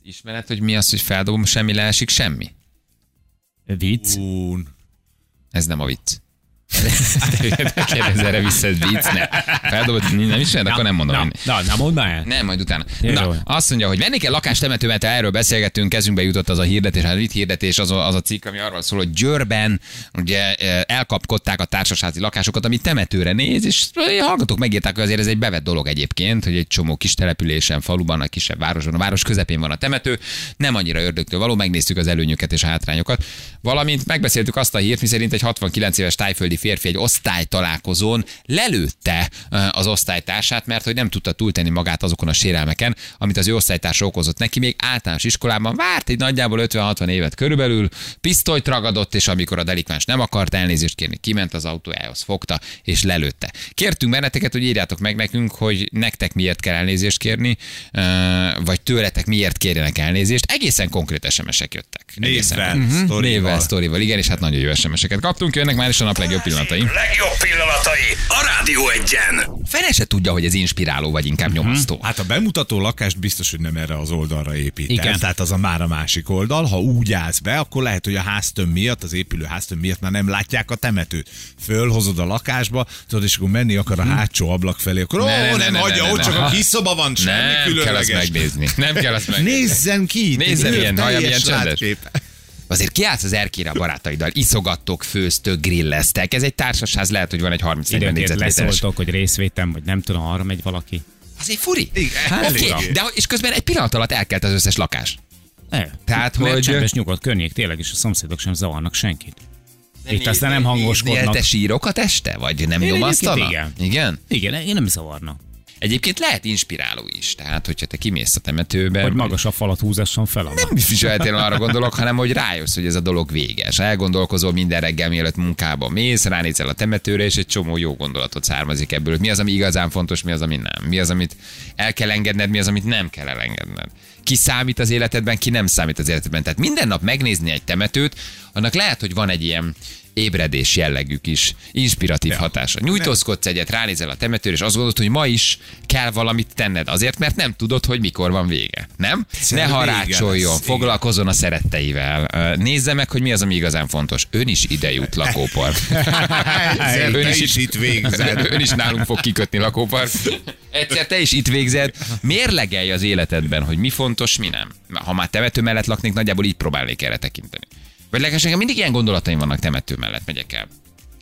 Ismered, hogy mi az, hogy feldobom, semmi leesik, semmi? Vicc. Ez nem a vicc. Kérdezz erre vissza, ez vicc, ne. Feldobod, nem ismered, akkor nem mondom. Na, én. na, na, mondd már el. Nem, majd utána. Jó. Na, azt mondja, hogy venni kell lakást temetőben, te erről beszélgettünk, kezünkbe jutott az a hirdetés, hát itt hirdetés, az a, az a cikk, ami arról szól, hogy Győrben ugye eh, elkapkodták a társasházi lakásokat, ami temetőre néz, és hallgatók megírták, hogy azért ez egy bevett dolog egyébként, hogy egy csomó kis településen, faluban, a kisebb városban, a város közepén van a temető, nem annyira ördögtől való, megnéztük az előnyöket és a hátrányokat. Valamint megbeszéltük azt a hírt, miszerint egy 69 éves tájföldi férfi egy osztálytalálkozón lelőtte az osztálytársát, mert hogy nem tudta túltenni magát azokon a sérelmeken, amit az ő osztálytársa okozott neki, még általános iskolában várt egy nagyjából 50-60 évet körülbelül, pisztolyt ragadott, és amikor a delikváns nem akart elnézést kérni, kiment az autójához, fogta és lelőtte. Kértünk benneteket, hogy írjátok meg nekünk, hogy nektek miért kell elnézést kérni, vagy tőletek miért kérjenek elnézést. Egészen konkrét SMS-ek jöttek. Egészen Névvel, konkrét. sztorival. Névvel, sztorival, igen, és hát nagyon jó SMS-eket kaptunk, jönnek már is a nap legjobb pillanatai. Legjobb pillanatai a Rádió egyen. Fene se tudja, hogy ez inspiráló, vagy inkább nyomasztó. Hát a bemutató lakást biztos, hogy nem erre az oldalra épít. Igen. Tehát az a már a másik oldal. Ha úgy állsz be, akkor lehet, hogy a háztöm miatt, az épülő háztöm miatt már nem látják a temetőt. Fölhozod a lakásba, tudod, és akkor menni akar a hátsó ablak felé, akkor ó, Ne, ne, nem, ne, ne, hagyja, ne, ott ne, csak ne. a kis szoba van, semmi Nem kell azt különleges. megnézni. Nem kell azt megnézni. Nézzen ki! Nézzen Ő ilyen, hallja, milyen csendes. Azért kiállsz az erkére a barátaiddal, iszogattok, főztök, grilleztek. Ez egy társasház, lehet, hogy van egy 30 40 Időnként négyzetméteres. leszóltok, hogy részvétem, vagy nem tudom, arra megy valaki. Azért furi. Igen, Oké, elég. okay, de és közben egy pillanat alatt elkelt az összes lakás. Ne. Tehát, Mert hogy... csendes, nyugodt környék, tényleg, és a szomszédok sem zavarnak senkit. Itt aztán nem hangoskodnak. te sírokat este? Vagy nem Én nyomasztana? egyébként igen. Igen, én nem zavarna. Egyébként lehet inspiráló is. Tehát, hogyha te kimész a temetőbe... Hogy magas a falat húzasson fel. Nem feltétlenül arra gondolok, hanem hogy rájössz, hogy ez a dolog véges. Elgondolkozol minden reggel, mielőtt munkába mész, ránézel a temetőre, és egy csomó jó gondolatot származik ebből. Mi az, ami igazán fontos, mi az, ami nem. Mi az, amit el kell engedned, mi az, amit nem kell elengedned. Ki számít az életedben, ki nem számít az életedben. Tehát minden nap megnézni egy temetőt, annak lehet, hogy van egy ilyen ébredés jellegű kis inspiratív ja. hatása. Nyújtózkodsz egyet, ránézel a temetőre, és azt gondolod, hogy ma is kell valamit tenned azért, mert nem tudod, hogy mikor van vége. Nem? Egyszerűen ne harácsoljon, lesz, foglalkozzon a szeretteivel. Nézze meg, hogy mi az, ami igazán fontos. Ön is ide jut lakópark. Ön is is itt végzed. Ön is nálunk fog kikötni lakópark. Egyszer te is itt végzed. Mérlegelj az életedben, hogy mi fontos, mi nem. Ha már temető mellett laknék, nagyjából így próbálnék erre tekinteni. Vagy legalábbis nekem mindig ilyen gondolataim vannak temető mellett, megyek el.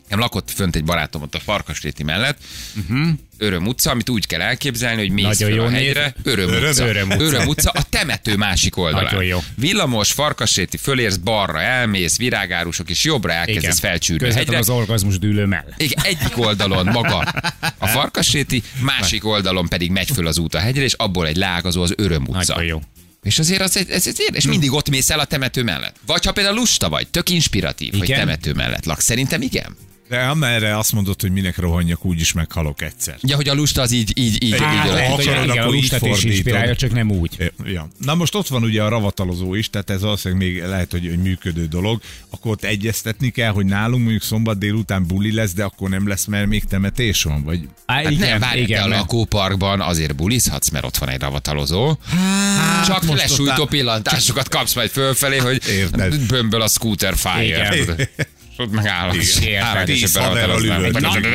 Nekem lakott fönt egy barátom ott a Farkasréti mellett, uh-huh. Öröm utca, amit úgy kell elképzelni, hogy mész Nagyon jó a név. hegyre, Öröm, Öröm- utca. Öröm utca. Öröm utca, a temető másik oldalán. Nagyon jó. Villamos, Farkasréti, fölérsz balra, elmész, virágárusok, és jobbra elkezdesz felcsűrni a hegyre. az orgazmus dűlő mellett. Igen, egyik oldalon maga a Farkasréti, másik oldalon pedig megy föl az út a hegyre, és abból egy leágazó az Öröm utca. Nagyon jó. És azért az, ez, ez, ez és mindig ott mész el a temető mellett. Vagy ha például lusta vagy, tök inspiratív, hogy Igen? temető mellett laksz. Szerintem igen. De amerre azt mondod, hogy minek rohanjak, úgyis meghalok egyszer. Ja, hogy a lusta az így, így, így, így Hát, alakít. ha akarod, igen, a akkor így lustát is fordítod. inspirálja, csak nem úgy. Ja. Na most ott van ugye a ravatalozó is, tehát ez valószínűleg még lehet, hogy egy működő dolog. Akkor ott egyeztetni kell, hogy nálunk mondjuk szombat délután buli lesz, de akkor nem lesz, mert még temetés van, vagy Á, Hát igen, nem, várj, igen, a mert- lakóparkban azért bulizhatsz, mert ott van egy ravatalozó. Hát, Csak lesújtó pillantásokat kapsz majd fölfelé, hogy Érted. bömböl a scooter fire. Igen. És ott megáll. és Tíz haverral üvöltözik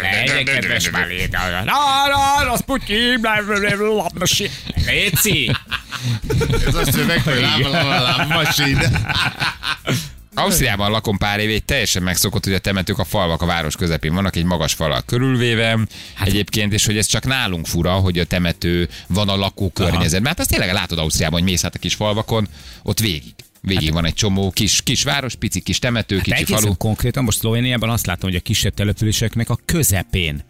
Legyen kedves Maléda. Na, na, az putyi. Léci. Ez a szöveg, hogy lábmasin. Ausztriában lakom pár éve, teljesen megszokott, hogy a temetők a falvak a város közepén vannak, egy magas falak körülvéve. Hát, egyébként, és hogy ez csak nálunk fura, hogy a temető van a lakókörnyezetben. Hát azt tényleg látod Ausztriában, hogy mész át a kis falvakon, ott végig. Végig van egy csomó kis, kis város, pici kis temető, De kicsi falu. konkrétan most Szlovéniában azt látom, hogy a kisebb településeknek a közepén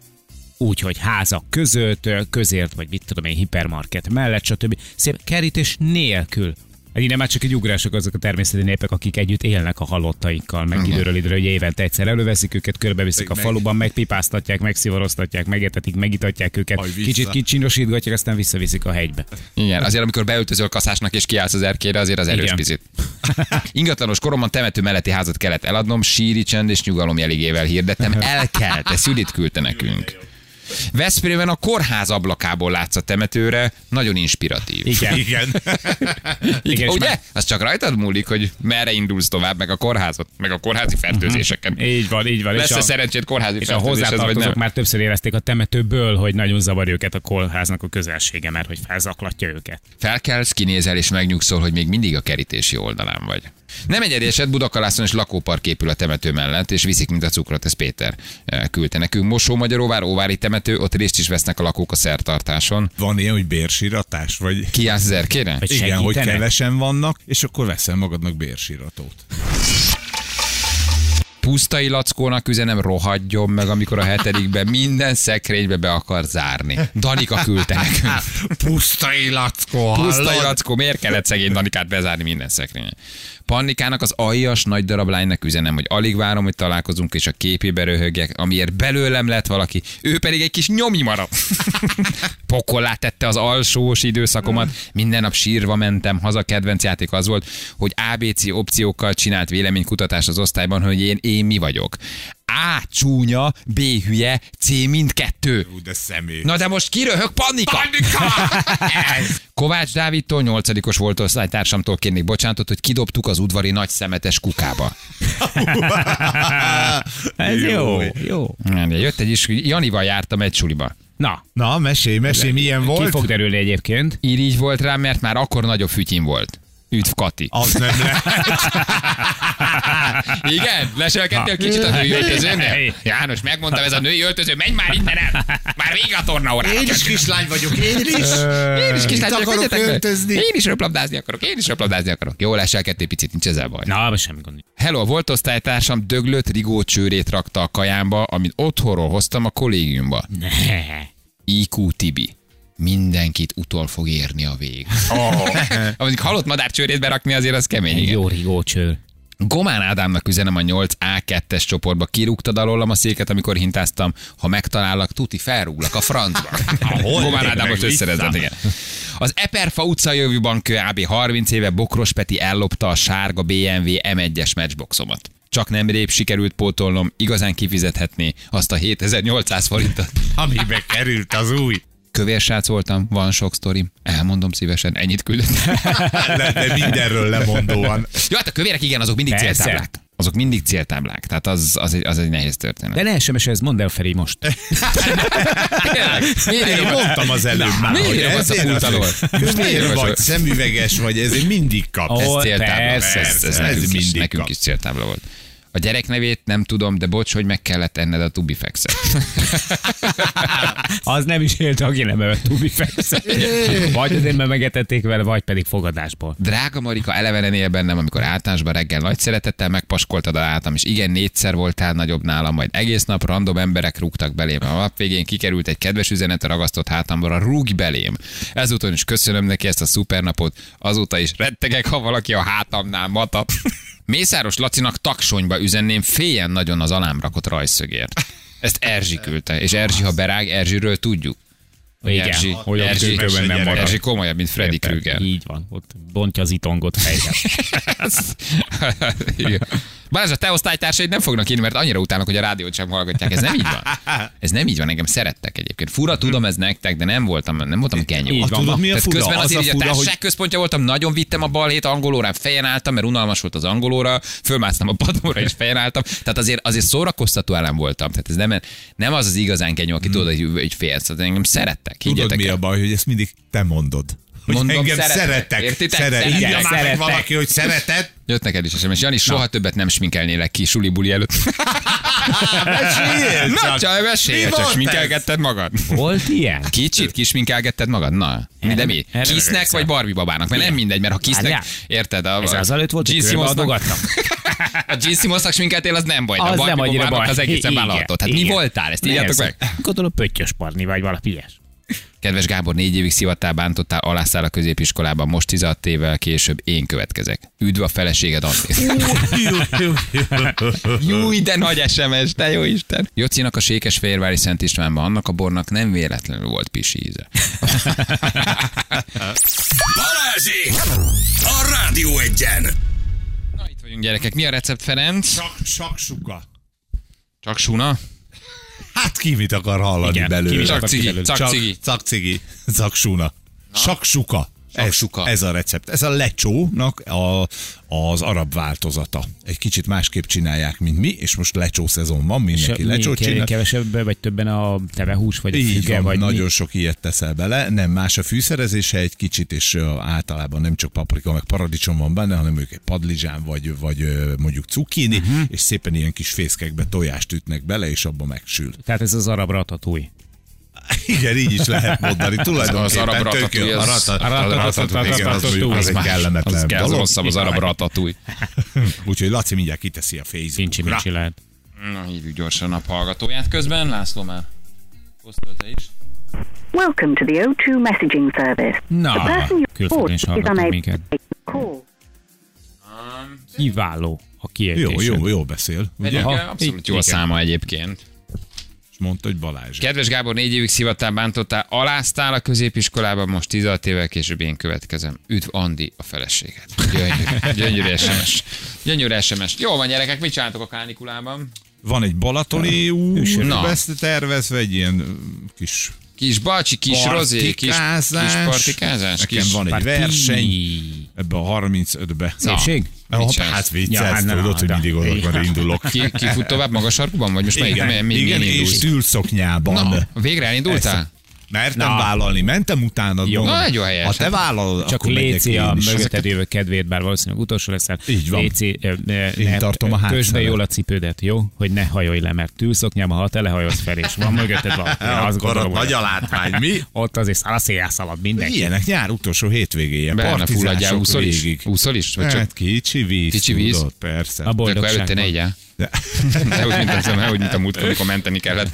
úgy, hogy házak között, közért, vagy mit tudom én, hipermarket mellett, stb. Szép kerítés nélkül Hát Innen már csak egy ugrások azok a természeti népek, akik együtt élnek a halottaikkal, meg időről időre, hogy évente egyszer előveszik őket, körbeviszik a Meg- faluban, megpipáztatják, megszivaroztatják, megetetik, megitatják őket, Aj, kicsit kicsinosítgatják, aztán visszaviszik a hegybe. Igen, azért amikor beöltözöl kaszásnak és kiállsz az erkére, azért az erős Igen. picit. Ingatlanos koromban temető melletti házat kellett eladnom, síri csend és nyugalom jeligével hirdettem. Elkelt, ezt Judit küldte nekünk. Veszprémben a kórház ablakából látsz a temetőre, nagyon inspiratív. Igen. Igen. Igen, Igen, ugye? már- Az csak rajtad múlik, hogy merre indulsz tovább, meg a kórházat, meg a kórházi fertőzéseken. Így van, így van. Lesz a szerencsét kórházi és a hozzátartozók már többször érezték a temetőből, hogy nagyon zavarja őket a kórháznak a közelsége, mert hogy felzaklatja őket. Felkelsz, kinézel és megnyugszol, hogy még mindig a kerítési oldalán vagy. Nem egyedi eset, Budakalászon és lakópark épül a temető mellett, és viszik, mint a cukrot, ez Péter eh, küldte nekünk. Mosó Magyaróvár, Óvári temető, ott részt is vesznek a lakók a szertartáson. Van ilyen, hogy bérsíratás? Vagy Kiállsz az erkére? Vagy igen, hogy segítenek? kevesen vannak, és akkor veszel magadnak bérsíratót. Pusztai Lackónak üzenem, rohadjon meg, amikor a hetedikben minden szekrénybe be akar zárni. Danika küldte nekünk. Pusztai lackó, Pusztai Lackó, miért kellett szegény Danikát bezárni minden szekrényen? Pannikának az aljas nagy darab lánynak üzenem, hogy alig várom, hogy találkozunk, és a képébe röhögjek, amiért belőlem lett valaki, ő pedig egy kis nyomi maradt. Pokollá tette az alsós időszakomat, minden nap sírva mentem, haza kedvenc játék az volt, hogy ABC opciókkal csinált véleménykutatás az osztályban, hogy én, én mi vagyok. A csúnya, B hülye, C mindkettő. Ú, de személy. Na de most kiröhög panika! Kovács Dávidtól, nyolcadikos volt osztálytársamtól kérnék bocsánatot, hogy kidobtuk az udvari nagy szemetes kukába. Ez jó, jó. Jött egy is, Janival jártam egy suliba. Na, Na, mesélj, mesélj, milyen ki volt? fog derülni egyébként? Irigy volt rám, mert már akkor nagyobb fütyim volt. Üdv Kati. Az nem lehet. Igen? Leselkedtél kicsit a női öltözőnél? János, megmondtam, ez a női öltöző, menj már innen el! Már vége a tornaórának. Én is kislány vagyok, én is. Én is kislány vagyok, akarok öltözni. Én is röplabdázni akarok, én is röplabdázni akarok. Jó, leselkedtél picit, nincs ezzel baj. Na, semmi gond. Hello, volt osztálytársam döglött rigó csőrét rakta a kajámba, amit otthonról hoztam a kollégiumba. Ne. IQ Tibi. Mindenkit utol fog érni a vég. Oh. Amíg halott madár csőrét berakni, azért az kemény. Egy Igen. jó rigócsőr. Gomán Ádámnak üzenem a 8A2-es csoportba. Kirúgtad alólam a széket, amikor hintáztam. Ha megtalállak, tuti felrúglak a francba. Gomán Ádám most összerezett, igen. Az Eperfa utca jövőban kb. 30 éve Bokros Peti ellopta a sárga BMW M1-es matchboxomat. Csak nemrég sikerült pótolnom, igazán kifizethetné azt a 7800 forintot. Amibe került az új. Kövérsrác voltam, van sok sztorim, elmondom szívesen, ennyit küldött. Le, de mindenről lemondóan. Jó, hát a kövérek igen, azok mindig Persze. céltáblák. Azok mindig céltáblák, tehát az, az, egy, az egy nehéz történet. De ne SMS, ez mondd el Feri most. Miért mondtam az előbb már, miért hogy azt a pult az- alól? Most miért Kövér vagy, szemüveges vagy, ezért mindig kap. Ó, Ez céltábla. persze, ez, ez, nekünk, ez is, mindig nekünk kap. is céltábla volt. A gyerek nevét nem tudom, de bocs, hogy meg kellett enned a Tubifexet. Az nem is élt, aki nem evett Tubi fekszel. Vagy azért, mert megetették vele, vagy pedig fogadásból. Drága Marika, elevenen él bennem, amikor általánosban reggel nagy szeretettel megpaskoltad a látam, és igen, négyszer voltál nagyobb nálam, majd egész nap random emberek rúgtak belém. A nap végén kikerült egy kedves üzenet a ragasztott hátamra, rúgj belém. Ezúton is köszönöm neki ezt a szupernapot, azóta is rettegek, ha valaki a hátamnál matat. Mészáros Lacinak taksonyba üzenném, féljen nagyon az alám rakott rajszögért. Ezt Erzsi küldte, és Erzsi, ha berág, Erzsiről tudjuk. Igen, Erzsi, hogy a Erzsi, nem marad. Erzsi komolyabb, mint Freddy? Krüger. Így van, ott bontja az itongot fejre. Igen. Balázs, a te osztálytársaid nem fognak írni, mert annyira utálnak, hogy a rádiót sem hallgatják. Ez nem így van. Ez nem így van, engem szerettek egyébként. Fura, tudom ez nektek, de nem voltam, nem voltam kenyó. Így van, tudod, mi a Tehát fura? közben Az azért a a fura, társaság hogy központja voltam, nagyon vittem a balhét angolórán, fejen álltam, mert unalmas volt az angolóra, fölmásztam a padlóra és fejen álltam. Tehát azért, azért szórakoztató elem voltam. Tehát ez nem, nem az az igazán kenyó, aki tudod, hogy, hogy félsz. Tehát engem szerettek. tudod mi el. a baj, hogy ezt mindig te mondod. Hogy Mondom, engem szerettek. szerettek. Értitek? Szeret. Írja már meg Szerettek. valaki, hogy szereted. Jött neked is SMS. Jani, soha többet nem sminkelnélek ki suli-buli előtt. Mesélj Na, csak. mesélj, Mi csak sminkelgetted magad. Volt ilyen? Kicsit kisminkelgetted magad? Na, de mi? Kisznek vagy Barbie babának? Mert nem mindegy, mert ha kisznek, érted? A, Ez az előtt volt, hogy körbeadogatnak? A Gene Simmonsnak sminkeltél, az nem baj. a Az Barbie nem annyira baj. Az egészen vállalható. Tehát mi voltál? Ezt írjátok meg. Gondolom pöttyös parni vagy valami ilyes. Kedves Gábor, négy évig szivattál, bántottál, alászál a középiskolában, most 16 évvel később én következek. Üdv a feleséged, Andi. Júj, de nagy SMS, te jó Isten. Jocinak a Sékesfehérvári Szent Istvánban, annak a bornak nem véletlenül volt pisi íze. Balázsék! A Rádió Egyen! Na, itt vagyunk gyerekek. Mi a recept, Ferenc? Sak, saksuka. Csak suna? Hát ki mit akar hallani Igen, belőle? Csak cigi, csak cigi. Zaksuna. Saksuka. Saksuka. Ez, ez a recept. Ez a lecsónak a, az arab változata. Egy kicsit másképp csinálják, mint mi, és most lecsó szezon van, mindenki lecsót csinál. Kevesebb, vagy többen a tevehús, vagy a Így füge, van, vagy nagyon mi? sok ilyet teszel bele. Nem más a fűszerezése egy kicsit, és általában nem csak paprika, meg paradicsom van benne, hanem ők egy padlizsán, vagy, vagy mondjuk cukkini, Mhm. uh-huh. és szépen ilyen kis fészkekbe tojást ütnek bele, és abba megsül. Tehát ez az arab ratatúj. Igen, így is lehet mondani. Tulajdonképpen Az arab jó. ratatouille, A az- ratatouille, az egy kellemetlen Az, kell, az dolog. rosszabb, az arab ratatúj. Úgyhogy Laci mindjárt kiteszi a Fincsi Facebookra. mincsi lehet. Na, hívjuk gyorsan a naphallgatóját közben. László már posztolta is. Welcome to the O2 messaging service. Na, külföldön is hallgatunk minket. Kiváló a Jó, kiejtés. jó, jó beszél. Ugye? Aha. Abszolút jó a száma egyébként. Mondta, hogy Balázs. Kedves Gábor, négy évig szivattál, bántottál, aláztál a középiskolában, most 16 évvel később én következem. Üdv Andi a feleséget. Gyönyörű, gyönyörű SMS. Gyönyörű SMS. Jó van gyerekek, mit csináltok a kánikulában? Van egy balatoni út, tervezve, egy ilyen kis Kis bacsi, kis rozé, kis, kis partikázás. Nekem kis... van egy Parti. verseny ebbe a 35-be. Szépség? Na, csinálsz? hát viccelsz, Ja, hát ja, na, tudod, hogy mindig oda indulok. Ki, ki fut tovább magas sarkuban, vagy most melyik, Igen, mi, igen mi és indulsz? tűlszoknyában. Na, végre elindultál? Mertem Na. vállalni, mentem utána. Jó. mondom, Nagyon helyes. Ha te vállalod, Csak akkor Léci a mögötted jövő kedvéért, bár valószínűleg utolsó leszel. Így van. Léci, ö, Én tartom a Közbe hátszelet. jól a cipődet, jó? Hogy ne hajolj le, mert tűlszoknyában, ha te lehajolsz fel, és van mögötted van. Akkor ott nagy a látvány, mi? Ott azért szalaszéjá szalad mindenki. Ilyenek nyár utolsó hétvégéje. Benne fulladjál, Partizások úszol is? Úszol is? Vagy csak Hát kicsi víz. Kicsi víz? Tudod, persze. A de akkor boldogság. előtte ne igyál. Ne úgy, mint, a- ne úgy, mint a múltkor, amikor menteni kellett.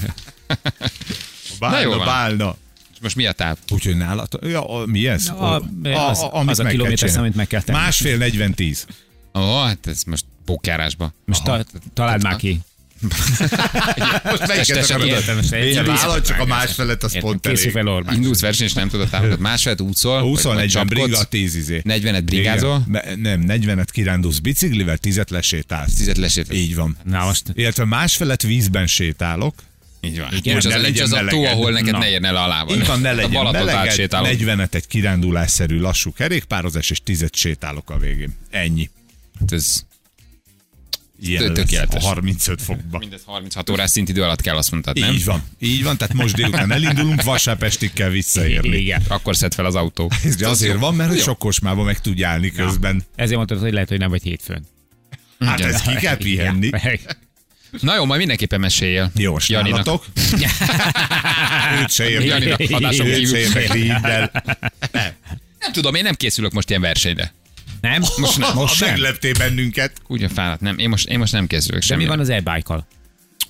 Bálna, jó van. bálna. És most mi a táv? Úgyhogy nálad, ja, a- mi ez? A- az- amit az a kilométer szám, amit meg kell tenni. Másfél 40-10. Ó, hát ez most pókjárásba. Most ta, találd már ki. Most melyiket akarod? Én vállalj csak a másfelet, az pont Készül elég. fel Orbán. Indulsz verseny, és nem tudod támogatni. Másfélet útszol? 20 vagy- vagy 40 csapkodsz, bringa, 10 izé. 40-et bringázol? Igen. Me- Nem, 40-et kirándulsz biciklivel, 10-et lesétálsz. Tizet lesét. Így van. Na most Illetve másfelet vízben sétálok. Így van. Igen, Most az, ne legyen az a tó, ahol neked Na. ne érne le a lábad. Így van, ne legyen meleged, átsétálod. 40-et egy kirándulásszerű lassú kerékpározás, és 10-et sétálok a végén. Ennyi. Ez Ilyen tökéletes. a 35 fokba. mindez 36 órás szintidő alatt kell azt mondtad, nem? Így van. Így van, tehát most délután elindulunk, vasárpestig kell visszaérni. igen. Akkor szed fel az autó. Ez azért van, mert hogy Jó. sok kocsmába meg tudj állni közben. ezért mondtad, hogy lehet, hogy nem vagy hétfőn. Hát ez ki kell pihenni. Na jó, majd mindenképpen meséljél. Jó, most Janinak. nálatok. Őt se. Janinak se kívül. Nem tudom, én nem készülök most ilyen versenyre. Nem? Most nem. Most sem. Megleptél bennünket. Úgy fáradt, nem. Én most, én most nem készülök De semmi. mi van az e-bike-kal?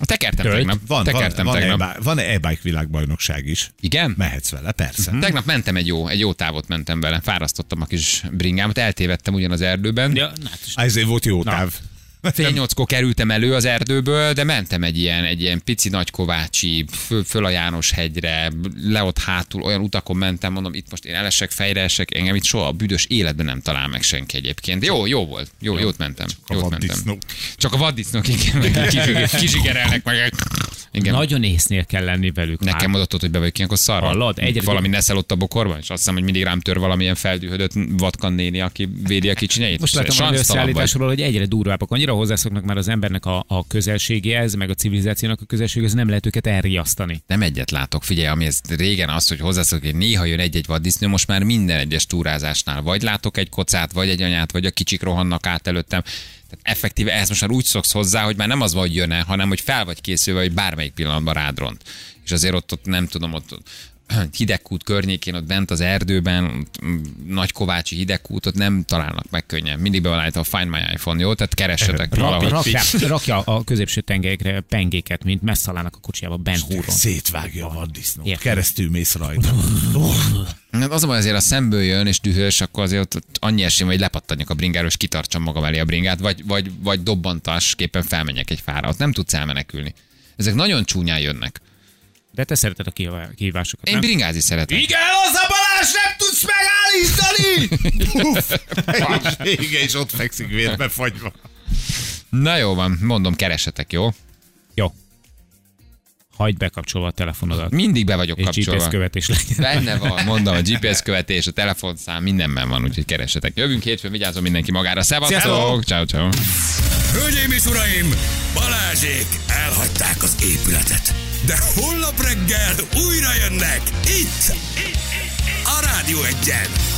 Tekertem Tölt? tegnap. Van, van, Tekertem van, tegnap. e-bike, van e-bike világbajnokság is. Igen? Mehetsz vele, persze. Hm? Tegnap mentem egy jó, egy jó távot mentem vele. Fárasztottam a kis bringámat, eltévedtem ugyan az erdőben. Ja, na, hát Ezért volt jó táv. Fél nyolckor kerültem elő az erdőből, de mentem egy ilyen, egy ilyen pici nagykovácsi, föl, föl a János hegyre, le ott hátul, olyan utakon mentem, mondom, itt most én elesek, fejre esek, engem itt soha a büdös életben nem talál meg senki egyébként. Jó, jó volt, jó, jót mentem. a Jót mentem. vaddisznók. Csak a vaddisznók, igen, kisigerelnek meg. Igen. Nagyon észnél kell lenni velük. már. Nekem adott, hogy be vagyok ilyenkor szarva. Hallod? Egyre- Valami neszel ott a bokorban, és azt hiszem, hogy mindig rám tör valamilyen feldühödött vatkan néni, aki védi a kicsinyeit. Most látom az vagy. összeállításról, hogy egyre durvábbak. Annyira hozzászoknak már az embernek a, a közelségéhez, meg a civilizációnak a közelségéhez, nem lehet őket elriasztani. Nem egyet látok, figyelj, ami ez régen az, hogy hozzászok, hogy néha jön egy-egy vaddisznő, most már minden egyes túrázásnál. Vagy látok egy kocát, vagy egy anyát, vagy a kicsik rohannak át előttem. Tehát effektíve ehhez most már úgy szoksz hozzá, hogy már nem az van, hogy jön hanem hogy fel vagy készülve, hogy bármelyik pillanatban rád. És azért ott, ott nem tudom, ott hidegkút környékén, ott bent az erdőben, mm, Nagykovácsi hidegkút, ott nem találnak meg könnyen. Mindig be van állítva a Find My iPhone, jó? Tehát keressetek Rak, valahogy. rakja, rakja a középső tengelyekre pengéket, mint messzalának a kocsiába Ben Huron. Szétvágja a vaddisznót. Érted. Keresztül mész rajta. Hát az a baj, azért a szemből jön és dühös, akkor azért ott annyi esély, hogy lepattanjak a bringáról, és kitartsam magam elé a bringát, vagy, vagy, vagy dobbantásképpen felmenjek egy fára. Ott nem tudsz elmenekülni. Ezek nagyon csúnyán jönnek. De te szereted a kihívá- kihívásokat, Én nem? bringázni szeretem. Igen, az a Balázs nem tudsz megállítani! Uff, vége, és ott fekszik vérbe fagyva. Na jó van, mondom, keresetek, jó? Jó. Hagyd bekapcsolva a telefonodat. Mindig be vagyok És kapcsolva. GPS követés legyen. Benne van, mondom, a GPS követés, a telefonszám, mindenben van, úgyhogy keresetek. Jövünk hétfőn, vigyázzon mindenki magára. Szevasztok! Ciao, ciao. Hölgyeim és uraim, Balázsék elhagyták az épületet. De holnap reggel újra jönnek itt, a Rádió egyen.